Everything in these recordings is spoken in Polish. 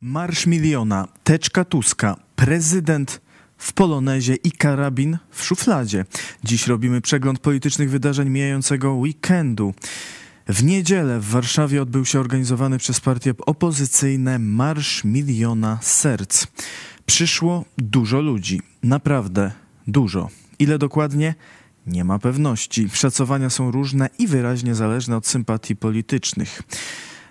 Marsz miliona, teczka Tuska, prezydent w polonezie i karabin w szufladzie. Dziś robimy przegląd politycznych wydarzeń mijającego weekendu. W niedzielę w Warszawie odbył się organizowany przez partie opozycyjne Marsz Miliona Serc. Przyszło dużo ludzi, naprawdę dużo. Ile dokładnie? Nie ma pewności. Szacowania są różne i wyraźnie zależne od sympatii politycznych.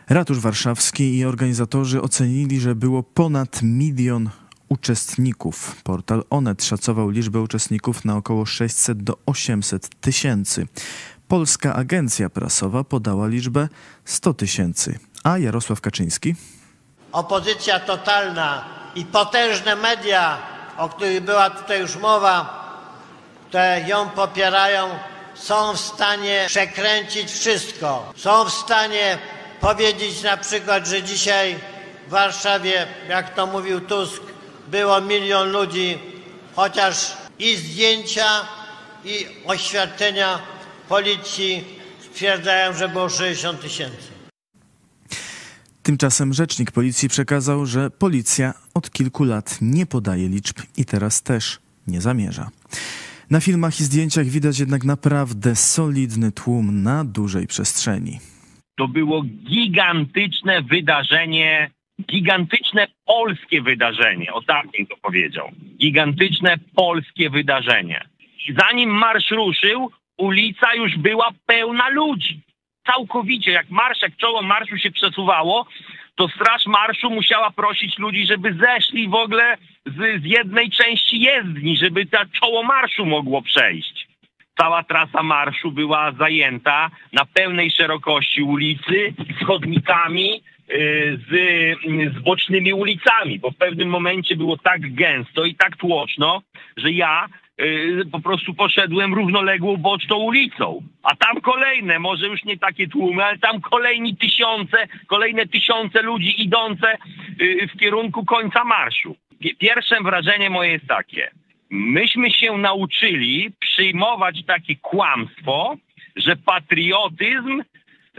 Ratusz Warszawski i organizatorzy ocenili, że było ponad milion uczestników. Portal Onet szacował liczbę uczestników na około 600 do 800 tysięcy. Polska Agencja Prasowa podała liczbę 100 tysięcy. A Jarosław Kaczyński? Opozycja totalna i potężne media, o których była tutaj już mowa, które ją popierają, są w stanie przekręcić wszystko. Są w stanie powiedzieć na przykład, że dzisiaj w Warszawie, jak to mówił Tusk, było milion ludzi, chociaż i zdjęcia, i oświadczenia policji stwierdzają, że było 60 tysięcy. Tymczasem rzecznik policji przekazał, że policja od kilku lat nie podaje liczb i teraz też nie zamierza. Na filmach i zdjęciach widać jednak naprawdę solidny tłum na dużej przestrzeni. To było gigantyczne wydarzenie, gigantyczne polskie wydarzenie, o bym to powiedział. Gigantyczne polskie wydarzenie. Zanim marsz ruszył, ulica już była pełna ludzi. Całkowicie, jak marsz, jak czoło marszu się przesuwało, to straż marszu musiała prosić ludzi, żeby zeszli w ogóle z, z jednej części jezdni, żeby to czoło marszu mogło przejść. Cała trasa marszu była zajęta na pełnej szerokości ulicy, z chodnikami, y, z, z bocznymi ulicami, bo w pewnym momencie było tak gęsto i tak tłoczno, że ja y, po prostu poszedłem równoległą boczną ulicą. A tam kolejne, może już nie takie tłumy, ale tam kolejni tysiące, kolejne tysiące ludzi idące y, w kierunku końca marszu. Pie- Pierwsze wrażenie moje jest takie. Myśmy się nauczyli przyjmować takie kłamstwo, że patriotyzm,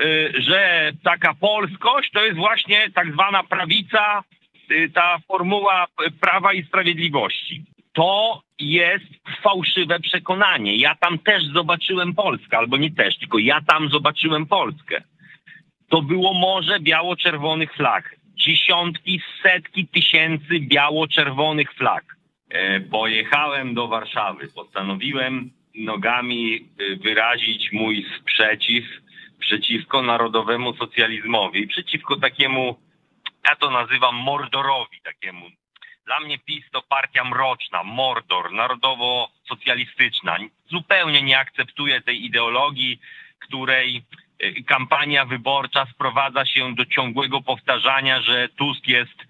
y, że taka polskość to jest właśnie tak zwana prawica, y, ta formuła y, prawa i sprawiedliwości. To jest fałszywe przekonanie. Ja tam też zobaczyłem Polskę, albo nie też, tylko ja tam zobaczyłem Polskę. To było morze biało-czerwonych flag. Dziesiątki, setki tysięcy biało-czerwonych flag. E, Pojechałem do Warszawy. Postanowiłem nogami e, wyrazić mój sprzeciw przeciwko narodowemu socjalizmowi, przeciwko takiemu, ja to nazywam mordorowi takiemu. Dla mnie PiS to partia mroczna, mordor, narodowo-socjalistyczna. Zupełnie nie akceptuję tej ideologii, której e, kampania wyborcza sprowadza się do ciągłego powtarzania, że Tusk jest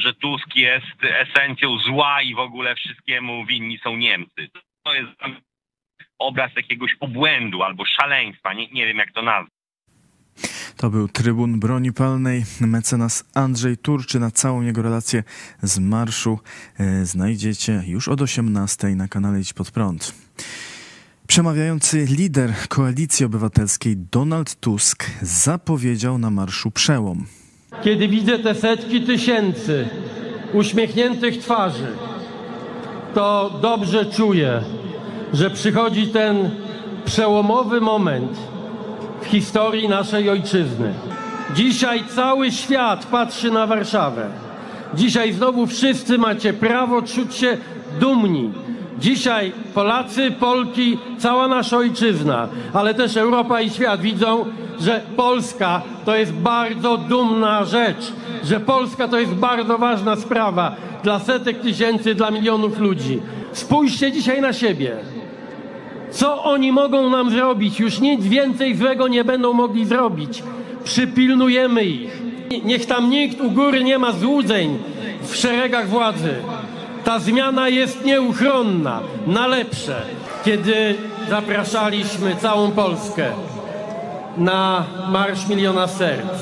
że Tusk jest esencją zła i w ogóle wszystkiemu winni są Niemcy. To jest obraz jakiegoś obłędu albo szaleństwa, nie, nie wiem jak to nazwać. To był trybun broni palnej, mecenas Andrzej Turczy. Na całą jego relację z marszu e, znajdziecie już od 18 na kanale Idź Pod Prąd. Przemawiający lider Koalicji Obywatelskiej Donald Tusk zapowiedział na marszu przełom. Kiedy widzę te setki tysięcy uśmiechniętych twarzy, to dobrze czuję, że przychodzi ten przełomowy moment w historii naszej ojczyzny. Dzisiaj cały świat patrzy na Warszawę. Dzisiaj znowu wszyscy macie prawo czuć się dumni. Dzisiaj Polacy, Polki, cała nasza ojczyzna, ale też Europa i świat widzą, że Polska to jest bardzo dumna rzecz, że Polska to jest bardzo ważna sprawa dla setek tysięcy, dla milionów ludzi. Spójrzcie dzisiaj na siebie. Co oni mogą nam zrobić? Już nic więcej złego nie będą mogli zrobić. Przypilnujemy ich. Niech tam nikt u góry nie ma złudzeń w szeregach władzy. Ta zmiana jest nieuchronna, na lepsze. Kiedy zapraszaliśmy całą Polskę na Marsz Miliona Serc,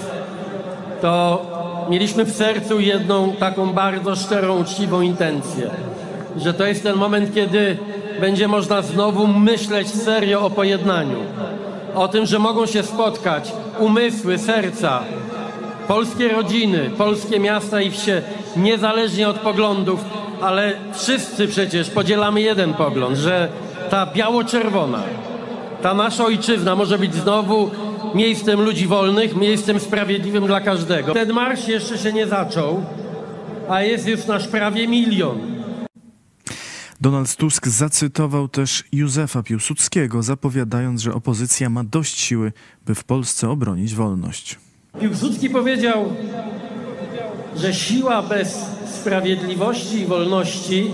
to mieliśmy w sercu jedną taką bardzo szczerą, uczciwą intencję, że to jest ten moment, kiedy będzie można znowu myśleć serio o pojednaniu. O tym, że mogą się spotkać umysły, serca polskie rodziny, polskie miasta i wsie, niezależnie od poglądów, ale wszyscy przecież podzielamy jeden pogląd, że ta biało-czerwona, ta nasza ojczyzna może być znowu miejscem ludzi wolnych, miejscem sprawiedliwym dla każdego. Ten marsz jeszcze się nie zaczął, a jest już nasz prawie milion. Donald Tusk zacytował też Józefa Piłsudskiego, zapowiadając, że opozycja ma dość siły, by w Polsce obronić wolność. Piłsudski powiedział, że siła bez sprawiedliwości i wolności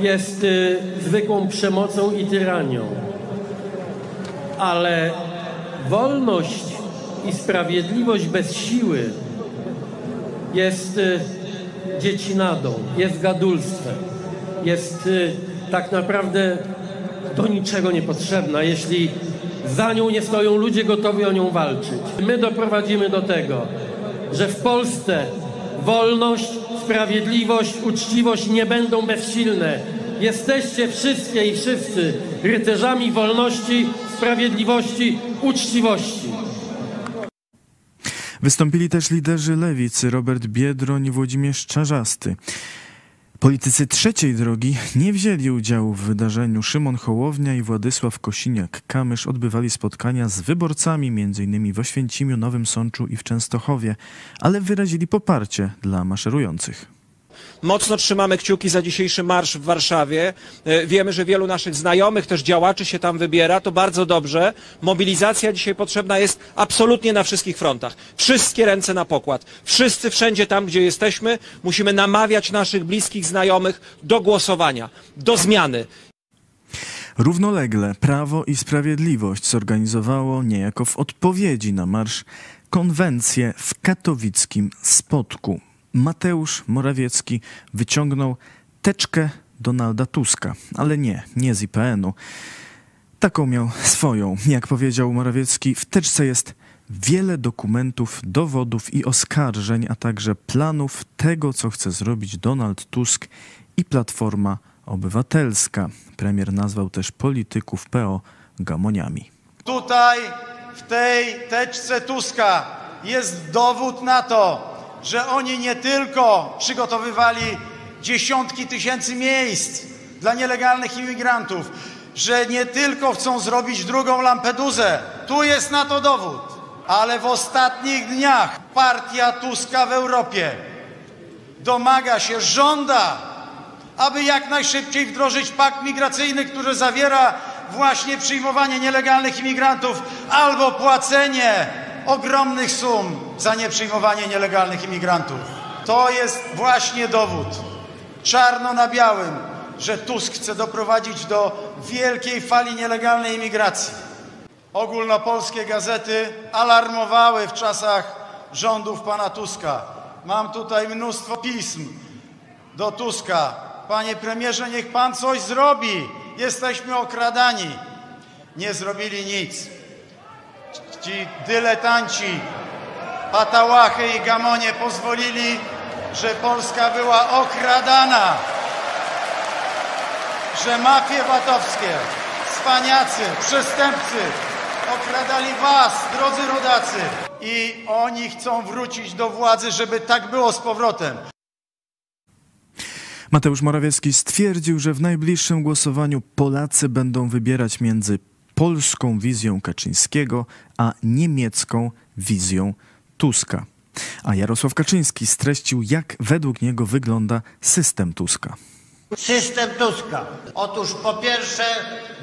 jest y, zwykłą przemocą i tyranią. Ale wolność i sprawiedliwość bez siły jest y, dziecinadą, jest gadulstwem, jest y, tak naprawdę do niczego niepotrzebna, jeśli za nią nie stoją ludzie gotowi o nią walczyć. My doprowadzimy do tego, że w Polsce wolność, sprawiedliwość, uczciwość nie będą bezsilne. Jesteście wszystkie i wszyscy rycerzami wolności, sprawiedliwości, uczciwości. Wystąpili też liderzy lewicy Robert Biedroń i Włodzimierz Czarzasty. Politycy trzeciej drogi nie wzięli udziału w wydarzeniu. Szymon Hołownia i Władysław Kosiniak-Kamysz odbywali spotkania z wyborcami m.in. w Oświęcimiu, Nowym Sączu i w Częstochowie, ale wyrazili poparcie dla maszerujących. Mocno trzymamy kciuki za dzisiejszy marsz w Warszawie. E, Wiemy, że wielu naszych znajomych, też działaczy się tam wybiera. To bardzo dobrze. Mobilizacja dzisiaj potrzebna jest absolutnie na wszystkich frontach. Wszystkie ręce na pokład. Wszyscy wszędzie tam, gdzie jesteśmy, musimy namawiać naszych bliskich znajomych do głosowania, do zmiany. Równolegle Prawo i Sprawiedliwość zorganizowało niejako w odpowiedzi na marsz konwencję w katowickim Spodku. Mateusz Morawiecki wyciągnął teczkę Donalda Tuska, ale nie, nie z IPN-u. Taką miał swoją. Jak powiedział Morawiecki, w teczce jest wiele dokumentów, dowodów i oskarżeń, a także planów tego, co chce zrobić Donald Tusk i Platforma Obywatelska. Premier nazwał też polityków PO gamoniami. Tutaj w tej teczce Tuska jest dowód na to, że oni nie tylko przygotowywali dziesiątki tysięcy miejsc dla nielegalnych imigrantów, że nie tylko chcą zrobić drugą Lampedusę. Tu jest na to dowód. Ale w ostatnich dniach partia Tuska w Europie domaga się, żąda, aby jak najszybciej wdrożyć pakt migracyjny, który zawiera właśnie przyjmowanie nielegalnych imigrantów albo płacenie ogromnych sum za nieprzyjmowanie nielegalnych imigrantów. To jest właśnie dowód, czarno na białym, że Tusk chce doprowadzić do wielkiej fali nielegalnej imigracji. Ogólnopolskie gazety alarmowały w czasach rządów pana Tuska. Mam tutaj mnóstwo pism do Tuska. Panie premierze, niech pan coś zrobi. Jesteśmy okradani. Nie zrobili nic. Ci dyletanci, patałachy i gamonie pozwolili, że Polska była okradana, że mafie VAT-owskie, cwaniacy, przestępcy okradali was, drodzy rodacy. I oni chcą wrócić do władzy, żeby tak było z powrotem. Mateusz Morawiecki stwierdził, że w najbliższym głosowaniu Polacy będą wybierać między polską wizją Kaczyńskiego a niemiecką wizją Tuska. A Jarosław Kaczyński streścił, jak według niego wygląda system Tuska. System Tuska. Otóż po pierwsze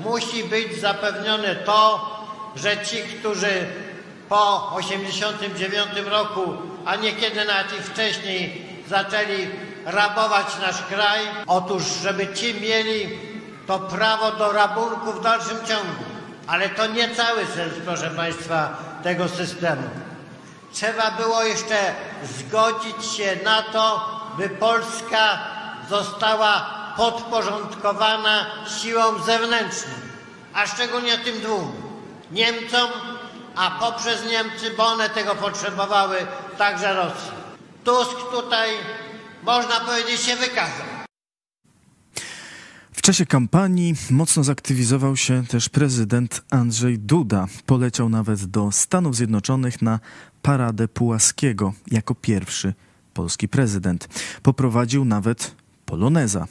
musi być zapewnione to, że ci, którzy po 1989 roku, a niekiedy nawet i wcześniej zaczęli rabować nasz kraj, otóż żeby ci mieli to prawo do rabunku w dalszym ciągu. Ale to nie cały sens, proszę Państwa, tego systemu. Trzeba było jeszcze zgodzić się na to, by Polska została podporządkowana siłom zewnętrznym, a szczególnie tym dwóm Niemcom, a poprzez Niemcy, bo one tego potrzebowały, także Rosji. Tusk tutaj, można powiedzieć, się wykazał. Czasie kampanii mocno zaktywizował się też prezydent Andrzej Duda. Poleciał nawet do Stanów Zjednoczonych na Paradę Pułaskiego jako pierwszy polski prezydent. Poprowadził nawet poloneza.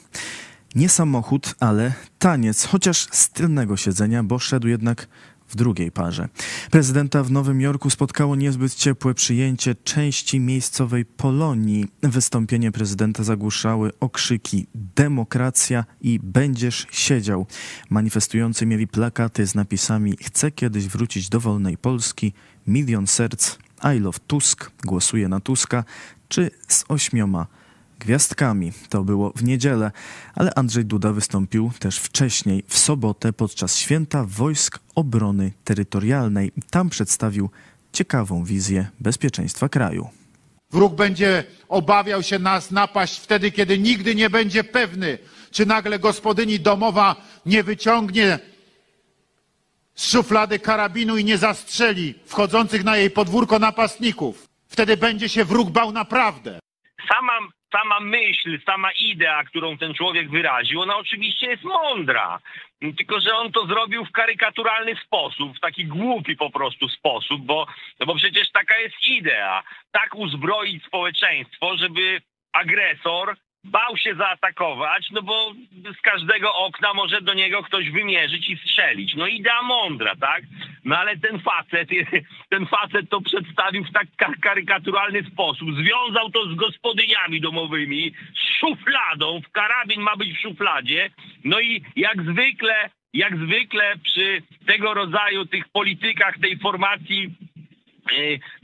Nie samochód, ale taniec, chociaż z tylnego siedzenia, bo szedł jednak w drugiej parze. Prezydenta w Nowym Jorku spotkało niezbyt ciepłe przyjęcie części miejscowej Polonii. Wystąpienie prezydenta zagłuszały okrzyki demokracja i będziesz siedział. Manifestujący mieli plakaty z napisami chcę kiedyś wrócić do wolnej Polski, milion serc, I love Tusk, głosuję na Tuska, czy z ośmioma gwiazdkami. To było w niedzielę, ale Andrzej Duda wystąpił też wcześniej, w sobotę podczas święta Wojsk Obrony Terytorialnej. Tam przedstawił ciekawą wizję bezpieczeństwa kraju. Wróg będzie obawiał się nas napaść wtedy, kiedy nigdy nie będzie pewny, czy nagle gospodyni domowa nie wyciągnie z szuflady karabinu i nie zastrzeli wchodzących na jej podwórko napastników. Wtedy będzie się wróg bał naprawdę. Sama sama myśl, sama idea, którą ten człowiek wyraził, ona oczywiście jest mądra. Tylko, że on to zrobił w karykaturalny sposób, w taki głupi po prostu sposób, bo, no bo przecież taka jest idea. Tak uzbroić społeczeństwo, żeby agresor bał się zaatakować, no bo z każdego okna może do niego ktoś wymierzyć i strzelić. No idea mądra, tak? No ale ten facet, ten facet to przedstawił w tak karykaturalny sposób. Związał to z gospodyniami domowymi, z szufladą, w karabin ma być w szufladzie. No i jak zwykle, jak zwykle przy tego rodzaju tych politykach tej formacji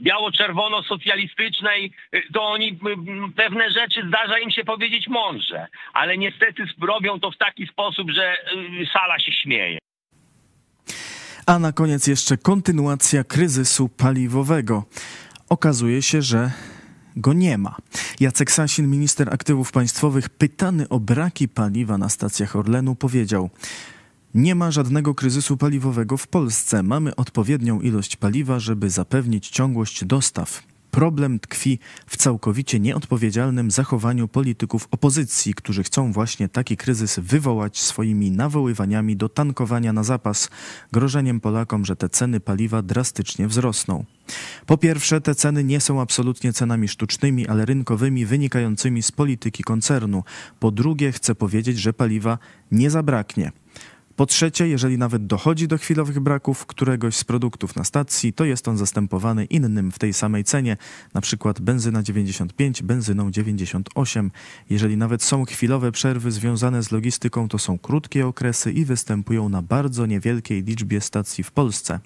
biało-czerwono-socjalistycznej, y, to oni y, pewne rzeczy zdarza im się powiedzieć mądrze, ale niestety robią to w taki sposób, że sala się śmieje. A na koniec jeszcze kontynuacja kryzysu paliwowego. Okazuje się, że go nie ma. Jacek Sasin, minister aktywów państwowych, pytany o braki paliwa na stacjach Orlenu, powiedział: nie ma żadnego kryzysu paliwowego w Polsce. Mamy odpowiednią ilość paliwa, żeby zapewnić ciągłość dostaw. Problem tkwi w całkowicie nieodpowiedzialnym zachowaniu polityków opozycji, którzy chcą właśnie taki kryzys wywołać swoimi nawoływaniami do tankowania na zapas, grożeniem Polakom, że te ceny paliwa drastycznie wzrosną. Po pierwsze, te ceny nie są absolutnie cenami sztucznymi, ale rynkowymi, wynikającymi z polityki koncernu. Po drugie, chcę powiedzieć, że paliwa nie zabraknie. Po trzecie, jeżeli nawet dochodzi do chwilowych braków któregoś z produktów na stacji, to jest on zastępowany innym w tej samej cenie, przykład benzyna 95, benzyną 98. Jeżeli nawet są chwilowe przerwy związane z logistyką, to są krótkie okresy i występują na bardzo niewielkiej liczbie stacji w Polsce.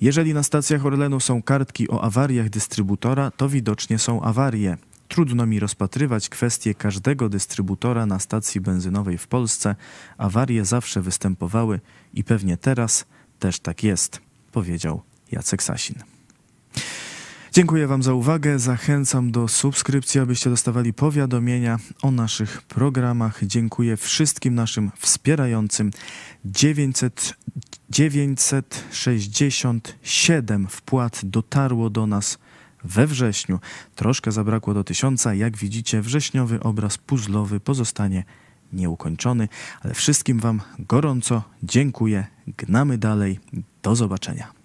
Jeżeli na stacjach Orlenu są kartki o awariach dystrybutora, to widocznie są awarie. Trudno mi rozpatrywać kwestie każdego dystrybutora na stacji benzynowej w Polsce. Awarie zawsze występowały i pewnie teraz też tak jest, powiedział Jacek Sasin. Dziękuję Wam za uwagę. Zachęcam do subskrypcji, abyście dostawali powiadomienia o naszych programach. Dziękuję wszystkim naszym wspierającym. 900, 967 wpłat dotarło do nas we wrześniu. Troszkę zabrakło do tysiąca. Jak widzicie, wrześniowy obraz puzzlowy pozostanie nieukończony, ale wszystkim Wam gorąco dziękuję. Gnamy dalej. Do zobaczenia.